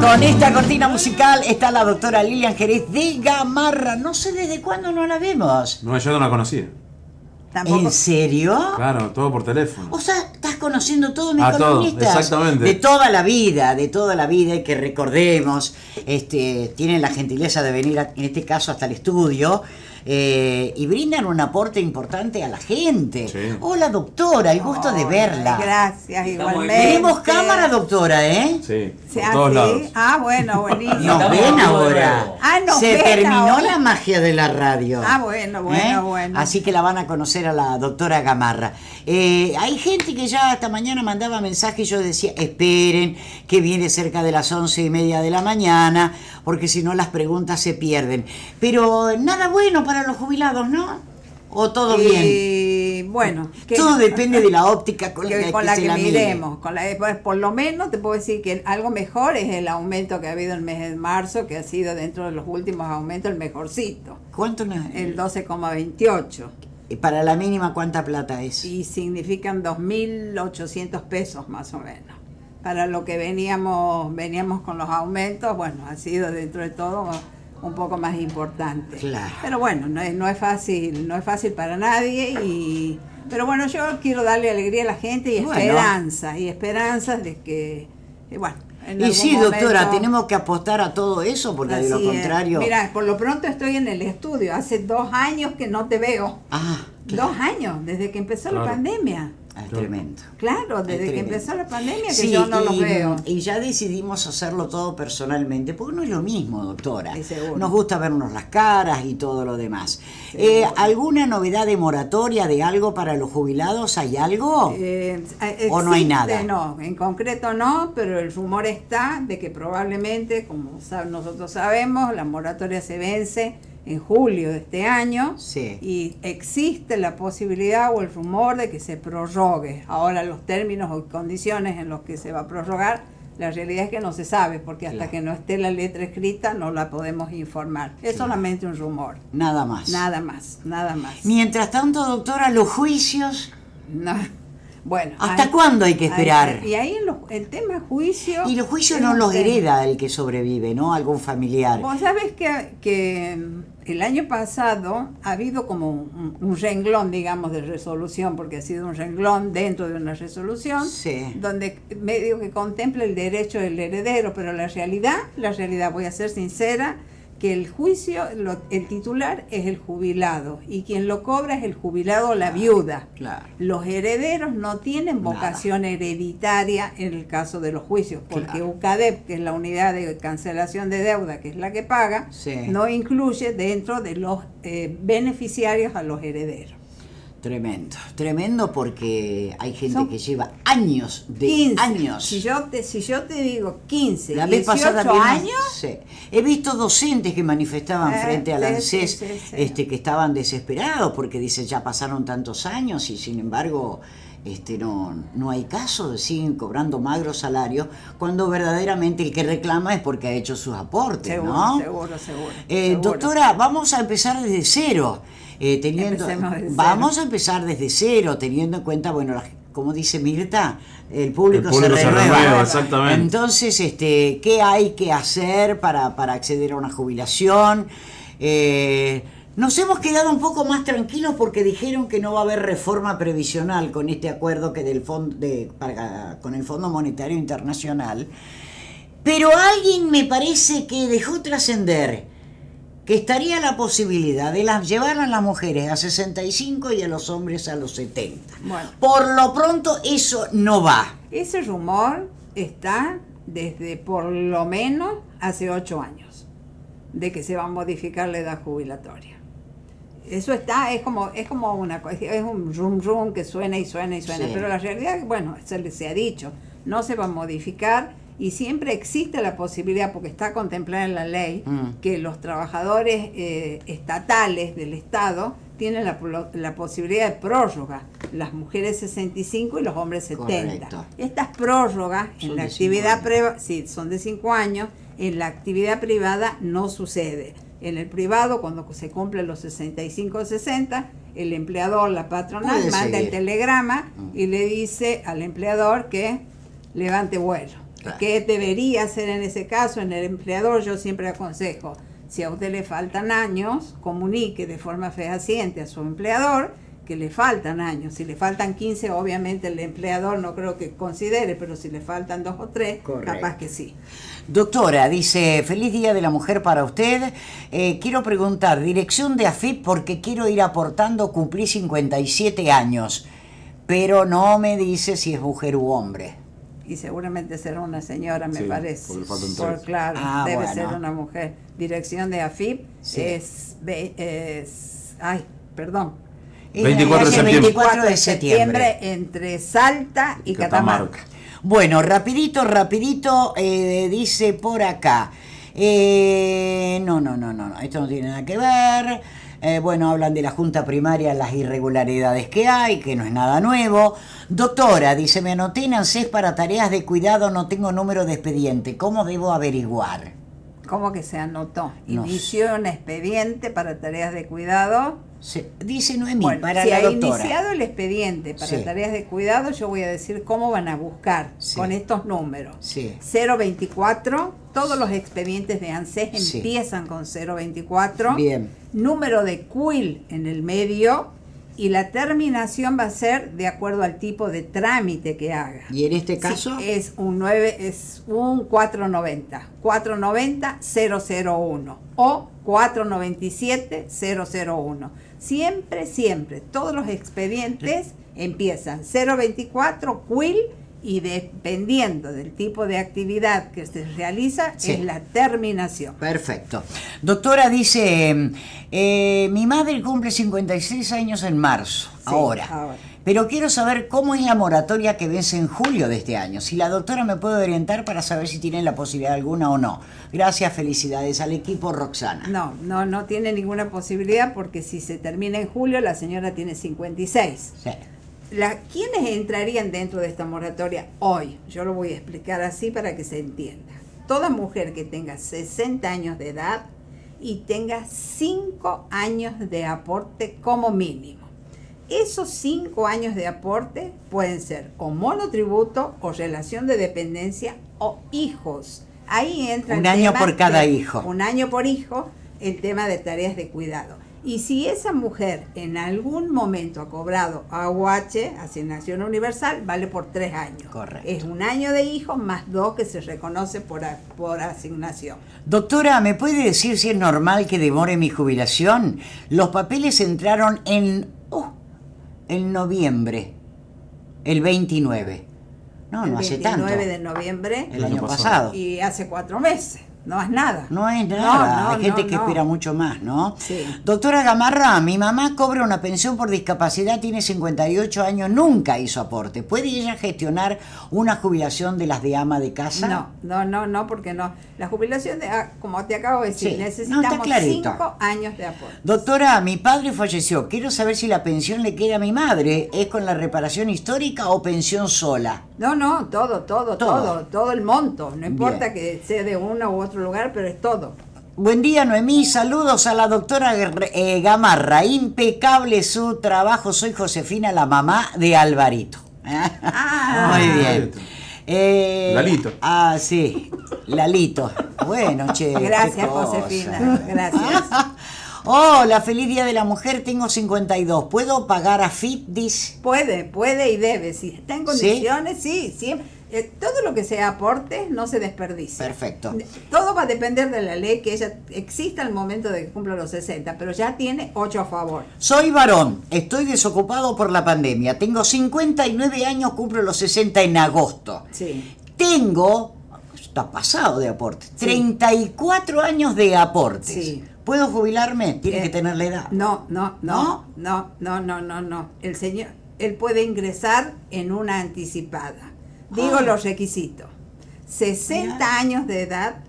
Con esta cortina musical está la doctora Lilian Jerez de Gamarra. No sé desde cuándo no la vemos. No, yo no la conocía. ¿En serio? Claro, todo por teléfono. O sea, estás conociendo todos mis A exactamente. De toda la vida, de toda la vida, y que recordemos, este, tienen la gentileza de venir, a- en este caso, hasta el estudio. eh, y brindan un aporte importante a la gente. Sí. Hola doctora, el gusto de verla. Gracias, igualmente. Tenemos cámara doctora, ¿eh? Sí, Ah, todos lados. Ah, bueno, buenísimo. Nos ven ahora. Ah, nos Se ven terminó ahora. la magia de la radio. Ah, bueno, bueno, bueno. Así que la van a conocer a la doctora Gamarra. Eh, hay gente que ya esta mañana mandaba mensajes y yo decía, esperen, que viene cerca de las once y media de la mañana, porque si no las preguntas se pierden. Pero nada bueno para los jubilados, ¿no? ¿O todo bien? Bueno, que- Todo depende de la óptica con, que- la con que la se miremos. Con la, pues, por lo menos te puedo decir que algo mejor es el aumento que ha habido el mes de marzo, que ha sido dentro de los últimos aumentos el mejorcito, ¿Cuánto no- el 12,28. eh, Para la mínima, ¿cuánta plata es? y significan 2.800 pesos más o menos. Para lo que veníamos veníamos con los aumentos, bueno, ha sido dentro de todo un poco más importante. Claro. Pero bueno, no es, no es fácil, no es fácil para nadie y pero bueno, yo quiero darle alegría a la gente y Bueno. esperanza, y esperanzas de que eh, bueno, en Y sí, doctora, momento- tenemos que apostar a todo eso, porque de lo es. contrario... Mira, por lo pronto estoy en el estudio, hace dos años que no te veo. Ah, claro. Dos años, desde que empezó la pandemia. Ah, tremendo. Claro, desde que tremendo. empezó la pandemia que Sí, yo no y, los veo. y ya decidimos hacerlo todo personalmente, porque no es lo mismo, doctora. Sí. Nos gusta vernos las caras y todo lo demás. Eh, ¿Alguna novedad de moratoria de algo para los jubilados? ¿Hay algo? Eh, ¿O no hay nada? No, en concreto no, pero el rumor está de que probablemente, como nosotros sabemos, la moratoria se vence en julio de este año Sí. y existe la posibilidad o el rumor de que se prorrogue. Ahora los términos o condiciones en los que se va a prorrogar, la realidad es que no se sabe, porque hasta Claro. que no esté la letra escrita no la podemos informar. Es solamente un rumor. Nada más. Nada más, nada más. Mientras tanto, doctora, los juicios... No. Bueno. ¿Hasta cuándo hay que esperar? y ahí los- el tema juicio. Y los juicios no los hereda el que sobrevive, ¿no? Algún familiar. Vos sabés que, que mm, el año pasado ha habido como un, un renglón, digamos, de resolución, porque ha sido un renglón dentro de una resolución, Sí. donde medio que contempla el derecho del heredero, pero la realidad, la realidad, voy a ser sincera, que el juicio, lo- el titular es el jubilado y quien lo cobra es el jubilado o la viuda. Claro. Los herederos no tienen Nada. vocación hereditaria en el caso de los juicios, porque Claro. UCADEP, que es la unidad de cancelación de deuda, que es la que paga, Sí. no incluye dentro de los eh, beneficiarios a los herederos. Tremendo, tremendo porque hay gente Son que lleva años, de 15. años. Si yo te, si yo te digo 15, La vez 18 pasada vimos- años, sí. He visto docentes que manifestaban Eh, frente al ANSES sí, sí, sí. este, que estaban desesperados porque dicen ya pasaron tantos años y sin embargo este, no, no hay caso, siguen cobrando magros salarios cuando verdaderamente el que reclama es porque ha hecho sus aportes, seguro, ¿no? seguro, seguro, Eh, seguro. doctora, vamos a empezar desde cero. Eh, teniendo, vamos a empezar desde cero, teniendo en cuenta, bueno, la- como dice Mirta, el público, El público se se renueva. renueva, exactamente. Entonces, este, ¿qué hay que hacer para, para acceder a una jubilación? Eh, nos hemos quedado un poco más tranquilos porque dijeron que no va a haber reforma previsional con este acuerdo que del fondo de, para- con el Fondo Monetario Internacional. Pero alguien me parece que dejó trascender que estaría la posibilidad de las, llevar a las mujeres a 65 y a los hombres a los 70. Bueno. Por lo pronto eso no va. ese rumor está desde por lo menos hace ocho años, de que se va a modificar la edad jubilatoria. Eso está, es como, es como una es un rum rum que suena y suena y suena, Sí. pero la realidad, bueno, se, se ha dicho, no se va a modificar y siempre existe la posibilidad, porque está contemplada en la ley, Mm. que los trabajadores eh, estatales del Estado tienen la, posibilidad de prórroga, las mujeres 65 y los hombres 70. Correcto. Estas prórrogas Son en la actividad privada, sí, son de 5 años, en la actividad privada no sucede. En el privado, cuando se cumplen los 65 o 60, el empleador, la patronal, manda el telegrama Mm. y le dice al empleador que levante vuelo. Claro. ¿Qué debería hacer en ese caso? En el empleador yo siempre aconsejo, si a usted le faltan años, comunique de forma fehaciente a su empleador que le faltan años. Si le faltan 15, obviamente el empleador no creo que considere, pero si le faltan dos o tres, Correcto. capaz que sí. Doctora, dice, feliz Día de la Mujer para usted. Eh, quiero preguntar, dirección de AFIP porque quiero ir aportando, cumplí 57 años, pero no me dice si es mujer u hombre. Y seguramente será una señora, me Sí, parece. Por- claro, Ah, debe bueno. ser una mujer. Dirección de AFIP Sí. es, es- Ay, perdón. Es 24 de septiembre. 24 de septiembre. entre Salta y Catamarca. Bueno, rapidito, rapidito, eh, dice por acá. Eh, no, no, no, no, no, esto no tiene nada que ver. Eh, bueno, hablan de la Junta Primaria, las irregularidades que hay, que no es nada nuevo. Doctora, dice, me anoté en ANSES para tareas de cuidado, no tengo número de expediente. ¿Cómo debo averiguar? ¿Cómo que se anotó? No Inició un expediente para tareas de cuidado. Se- dice Noemí, Bueno, para si la ha doctora. iniciado el expediente para Sí. tareas de cuidado, yo voy a decir cómo van a buscar Sí. con estos números. Sí. 024, todos los expedientes de ANSES Sí. empiezan con 024. Bien. Número de QUIL en el medio y la terminación va a ser de acuerdo al tipo de trámite que haga. ¿Y en este Sí, caso? es un 9, es un 490. 490 001 o 497 001. Siempre, siempre, todos los expedientes empiezan 024 QUIL y dependiendo del tipo de actividad que se realiza Sí. es la terminación. Perfecto. Doctora dice, eh, mi madre cumple 56 años en marzo, ahora. ahora. Pero quiero saber cómo es la moratoria que vence en julio de este año. Si la doctora me puede orientar para saber si tiene la posibilidad alguna o no. Gracias, felicidades al equipo Roxana. No, no, no tiene ninguna posibilidad porque si se termina en julio la señora tiene 56. Sí. La, ¿Quiénes entrarían dentro de esta moratoria hoy? Yo lo voy a explicar así para que se entienda. Toda mujer que tenga 60 años de edad y tenga 5 años de aporte como mínimo. Esos 5 años de aporte pueden ser o monotributo o relación de dependencia o hijos. Ahí entra Un el año tema por cada de- hijo. Un año por hijo, el tema de tareas de cuidado. Y si esa mujer en algún momento ha cobrado AUH, asignación universal, vale por tres años. Correcto. Es un año de hijo más dos que se reconoce por, por asignación. Doctora, ¿me puede decir si es normal que demore mi jubilación? Los papeles entraron en, oh, en noviembre, el 29. No, el no hace 29 tanto. de noviembre El año año pasado. pasado. y hace cuatro meses. No es nada. No es nada, no, hay gente no, que espera mucho más, ¿no? Sí. Doctora Gamarra, mi mamá cobra una pensión por discapacidad, tiene 58 años, nunca hizo aporte. ¿Puede ella gestionar una jubilación de las de ama de casa? No, no, no, no, porque no. La jubilación, de, ah, como te acabo de decir, Sí, necesitamos está clarito. cinco años de aporte. Doctora, mi padre falleció. Quiero saber si la pensión le queda a mi madre. ¿Es con la reparación histórica o pensión sola? No, no, todo, todo, Todo. todo, todo, el monto. No importa Bien. que sea de uno u otro lugar, pero es todo. Buen día, Noemí. Saludos a la doctora eh, Gamarra. Impecable su trabajo. Soy Josefina, la mamá de Alvarito. Ah. Muy bien. Eh, Lalito. Ah, sí. Lalito. Bueno, che. qué Gracias, cosa. Josefina. Gracias. Hola, feliz Día de la Mujer. Tengo 52. ¿Puedo pagar a FIP? Dice. Puede, puede y debe. Si está en ¿Sí? condiciones, sí, siempre. Eh, todo lo que sea aporte no se desperdicia. Perfecto. Todo va a depender de la ley que ella exista al momento de que cumpla los 60, pero ya tiene 8 a favor. Soy varón, estoy desocupado por la pandemia. Tengo 59 años, cumplo los 60 en agosto. Sí. Tengo, está pasado de aporte, 34 años de aportes. Sí. ¿Puedo jubilarme? Tiene Eh, que tener la edad. No, no, no, no, no, no, no, no. El señor, él puede ingresar en una anticipada. Digo Ah. los requisitos. 60 Ya. años de edad,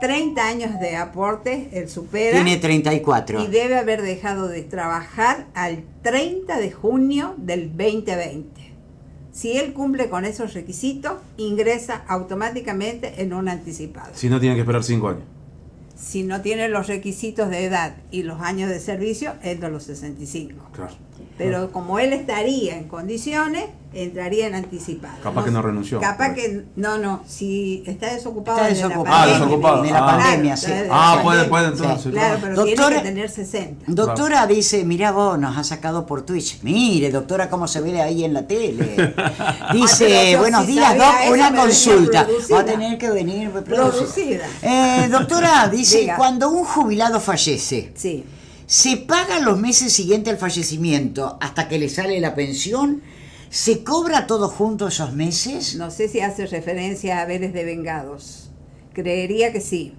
30 años de aporte, él supera. Tiene 34. y debe haber dejado de trabajar al 30 de junio del 2020. Si él cumple con esos requisitos, ingresa automáticamente en un anticipado. Si no, tiene que esperar cinco años. Si no tiene los requisitos de edad y los años de servicio, es de los 65. Claro. Pero como él estaría en condiciones, entraría en anticipado. Capaz que no renunció. Capaz que, no, no, si está desocupado. Está la desocupado. Ah. De la Ah. pandemia, sí. Ah, sí. puede, puede, Sí. entonces. Claro, pero Doctora- tiene que tener 60. Doctora dice, mira vos, nos ha sacado por Twitch. Mire, doctora, cómo se ve ahí en la tele. Dice, pero yo buenos sí días, Doc, eso, una consulta. Va a tener que venir Producida. Eh, doctora, dice, Diga. cuando un jubilado fallece, Sí. ¿Se paga los meses siguientes al fallecimiento hasta que le sale la pensión? ¿Se cobra todo junto esos meses? No sé si hace referencia a haberes de vengados. Creería que sí.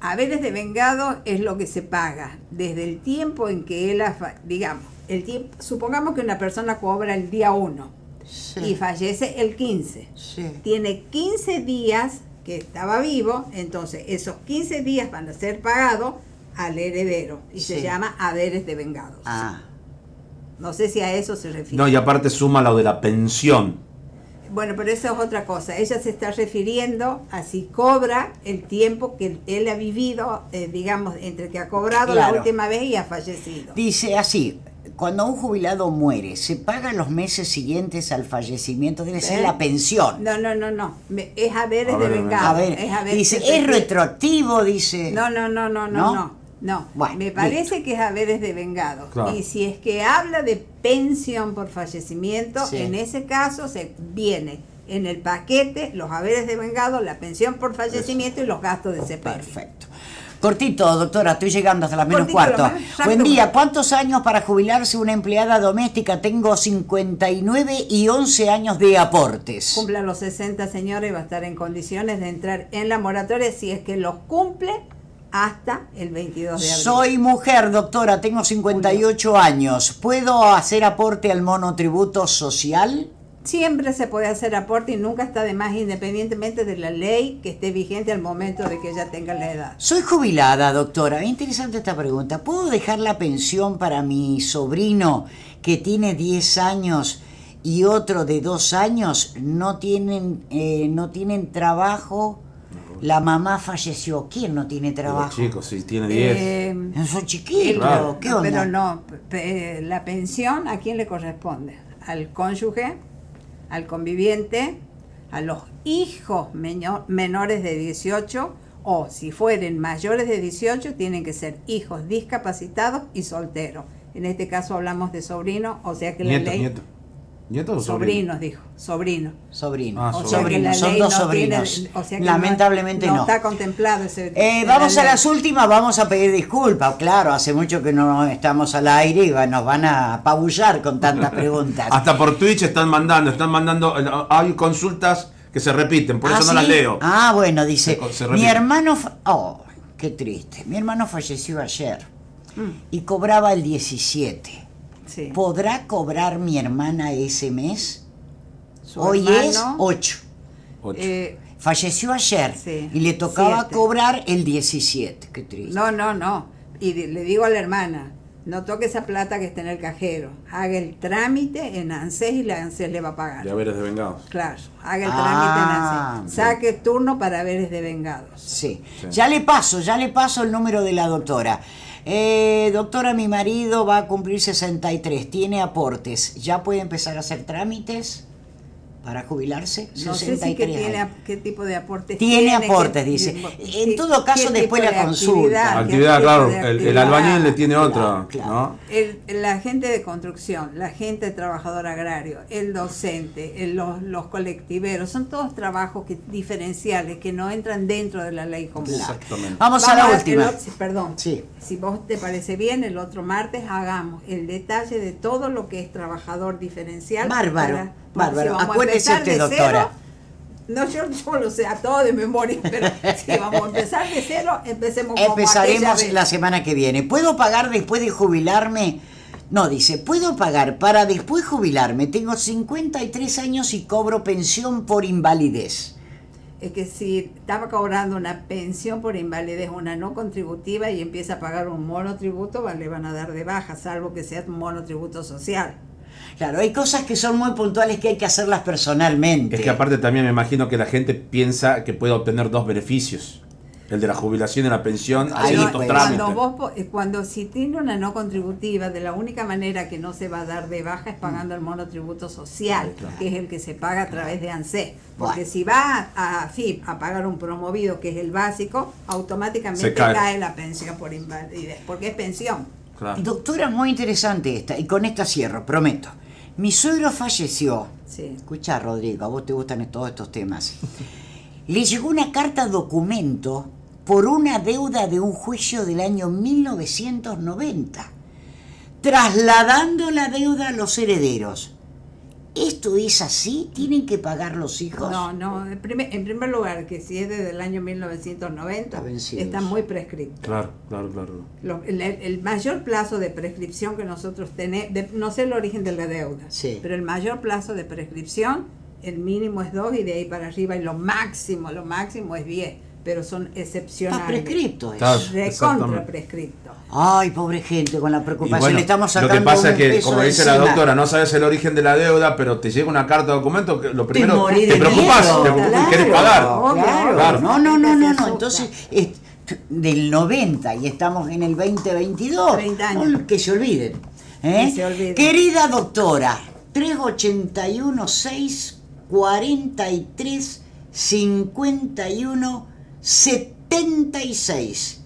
Haberes de vengados es lo que se paga desde el tiempo en que él, digamos, el tiempo, supongamos que una persona cobra el día 1 Sí, y fallece el 15. sí. Tiene 15 días que estaba vivo, entonces esos 15 días van a ser pagados al heredero y se llama haberes de vengados. Ah, No sé si a eso se refiere. No, y aparte suma lo de la pensión. Bueno, pero eso es otra cosa. Ella se está refiriendo a si cobra el tiempo que él ha vivido, eh, digamos, entre que ha cobrado Claro. la última vez y ha fallecido. Dice así, cuando un jubilado muere, ¿se paga los meses siguientes al fallecimiento? Debe ser ¿Eh? la pensión. No, no, no, no. Me- es haberes A de vengado. A ver, es haberes dice, ¿es retroactivo? Dice. No, no, no, no, no, ¿No? No. Bueno, Me parece que es haberes de vengado. Claro. Y si es que habla de pensión por fallecimiento, Sí. en ese caso se viene en el paquete los haberes de vengado, la pensión por fallecimiento y los gastos de CPM. Perfecto. Cortito, doctora, estoy llegando hasta las menos Cortito, cuarto. Buen día, ¿cuántos años para jubilarse una empleada doméstica? Tengo 59 y 11 años de aportes. Cumpla los 60 señores y va a estar en condiciones de entrar en la moratoria si es que los cumple hasta el 22 de abril. Soy mujer, doctora, tengo 58 años. ¿Puedo hacer aporte al monotributo social? Siempre se puede hacer aporte y nunca está de más independientemente de la ley que esté vigente al momento de que ella tenga la edad. Soy jubilada, doctora. Interesante esta pregunta. ¿Puedo dejar la pensión para mi sobrino que tiene 10 años y otro de 2 años? No tienen, eh, no tienen trabajo. La mamá falleció. ¿Quién no tiene Los trabajo? chicos, si tiene 10. Eh, Son chiquitos. Claro. ¿Qué onda? Pero no, pe- la pensión a quién le corresponde? Al cónyuge, al conviviente, a los hijos menores de 18 o si fueren mayores de 18 tienen que ser hijos discapacitados y solteros. En este caso hablamos de sobrinos, o sea que la nieto, ley nieto. ¿Nieto o sobrino? sobrinos dijo, sobrinos. Sobrino. Ah, O sea Son dos no tiene- sobrinos. o sea que Lamentablemente no, no. está contemplado ese. Eh, vamos la a las últimas, vamos a pedir disculpas. Claro, hace mucho que no estamos al aire y va- nos van a apabullar con tantas preguntas. Hasta por Twitch están mandando, están mandando, eh, hay consultas que se repiten, por ¿Ah, eso no las leo. Ah, bueno, dice, Se- se mi hermano, oh, qué triste, mi hermano falleció ayer Mm. y cobraba el 17. Sí. ¿Podrá cobrar mi hermana ese mes? Su Hoy hermano, es 8. Ocho. eh, Falleció ayer Sí, y le tocaba siete. cobrar el 17. Qué triste. No, no, no. Y le digo a la hermana, no toque esa plata que está en el cajero. Haga el trámite en ANSES y la ANSES le va a pagar. Ya veres de vengados. Claro, haga el Ah, trámite en ANSES. bien. Saque turno para veres de vengados. Sí. Sí. ya le paso, ya le paso el número de la doctora. Eh, doctora, mi marido va a cumplir 63, tiene aportes. ¿Ya puede empezar a hacer trámites para jubilarse? No sé si que tiene, años. qué tipo de aportes Tiene qué- aportes, dice. En todo caso, después la consulta. actividad, claro. El, albañil le tiene Claro, otra, claro. ¿no? El, la gente de construcción, la gente de trabajador agrario, el docente, el- los, los colectiveros, son todos trabajos que, diferenciales que no entran dentro de la ley común. Exactamente. Vamos a la última. otro- perdón. Sí. Si vos te parece bien, el otro martes hagamos el detalle de todo lo que es trabajador diferencial. Bárbaro, para- bárbaro. si Acuérdese usted, doctora. no, yo, yo lo sé a todo de memoria, pero si vamos a empezar de cero, empecemos como Empezaremos la semana que viene. ¿Puedo pagar después de jubilarme? No, dice, puedo pagar para después jubilarme. Tengo 53 años y cobro pensión por invalidez. Es que si estaba cobrando una pensión por invalidez, una no contributiva, y empieza a pagar un monotributo, le van a dar de baja, salvo que sea un monotributo social. Claro, hay cosas que son muy puntuales que hay que hacerlas personalmente. Es que aparte también me imagino que la gente piensa que puede obtener dos beneficios. el de la jubilación y la pensión, Ahí pues. trámites. cuando vos eh, cuando si tiene una no contributiva, de la única manera que no se va a dar de baja es pagando el monotributo social, que es el que se paga a través de ANSE. Porque Bueno. si va a FIP a pagar un promovido, que es el básico, automáticamente cae. cae. la pensión por invalidez, porque es pensión. Claro. Doctora, muy interesante esta, y con esta cierro, prometo. Mi suegro falleció. Sí. Escucha, Rodrigo, a vos te gustan todos estos temas. Le llegó una carta documento por una deuda de un juicio del año 1990, trasladando la deuda a los herederos. ¿Esto es así? ¿Tienen que pagar los hijos? No, no, en primer, en primer lugar, que si es desde el año 1990, Está está muy prescrito. Claro, claro, claro. Lo- el, el mayor plazo de prescripción que nosotros tenemos, no sé el origen de la deuda, Sí. pero el mayor plazo de prescripción, el mínimo es 2 y de ahí para arriba, y lo máximo, lo máximo es 10, pero son excepcionales. Está prescripto eso. Recontra Exactamente. prescripto. Ay, pobre gente, con la Y preocupación. bueno, Estamos lo sacando que pasa es que, como de dice la encima. doctora, no sabes el origen de la deuda, pero te llega una carta de documento, que lo primero te de preocupas, miedo, te preocupas, claro. querés pagar. Obvio, Claro, Claro. no, no, no, no, no. Entonces, es del 90 y estamos en el 2022. 30 años. No, que se olviden. ¿eh? Que se olviden. Querida doctora, 381 6 43 51 76.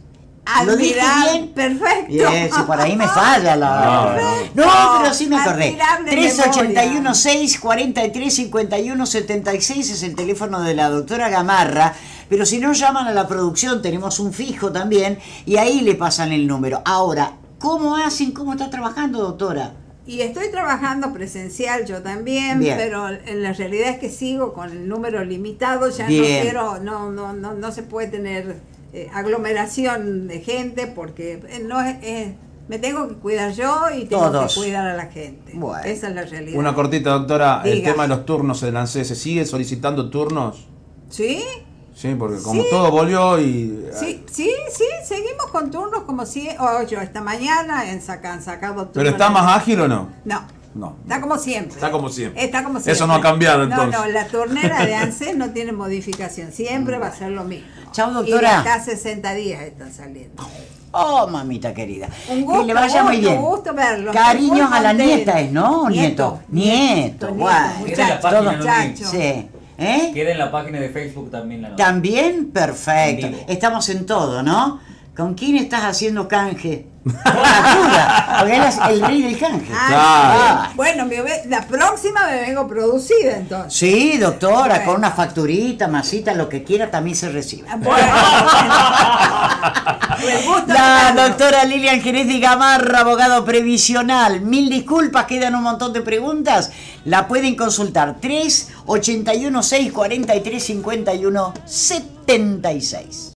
¿Lo dije bien? perfecto. Bien, si por ahí me falla la. No, No, pero sí me acordé. Admirable 381 memoria. 6 43 51 76 es el teléfono de la doctora Gamarra. Pero si no llaman a la producción, tenemos un fijo también y ahí le pasan el número. Ahora, ¿cómo hacen? ¿Cómo está trabajando, doctora? Y estoy trabajando presencial yo también, Bien. pero en la realidad es que sigo con el número limitado, ya Bien. no quiero, no, no, no, no se puede tener eh, aglomeración de gente porque eh, no es, es- me tengo que cuidar yo y tengo Todos. que cuidar a la gente. Bueno. Esa es la realidad. Una cortita, doctora, el tema de los turnos en ANSE, ¿se sigue solicitando turnos? ¿Sí? Sí, porque como Sí. todo volvió y... Sí, sí, sí, con turnos como si, oh, yo esta mañana en saca- han sacado turnos. ¿Pero está más ágil o no? No, No. Está como siempre. Está como siempre. Está como siempre. Eso no ha cambiado, No, entonces. no, la turnera de ANSES no tiene modificación. Siempre va a ser lo mismo. Chao, Y doctora. de acá 60 días están saliendo. Oh, mamita querida. Un gusto, que le vaya muy gusto, bien. gusto verlos. Cariños a la nieta, ¿es, ¿no? Nieto. Nieto. guay. muchacho, Queda en la página, Todo- ¿no? muchacho. Sí. ¿Eh? Queda en la página de Facebook también la nota. También, perfecto. Estamos en todo, ¿no? ¿Con quién estás haciendo canje? Porque él es el rey del canje. Ah, Claro. sí. Bueno, me ve- la próxima me vengo producida entonces. Sí, doctora, Bueno. con una facturita, masita, lo que quiera, también se recibe. Ah, Bueno, bueno. La doctora Lilian Jerez de Gamarra, abogado previsional. Mil disculpas, quedan un montón de preguntas. La pueden consultar 3 81 6 43 51 76.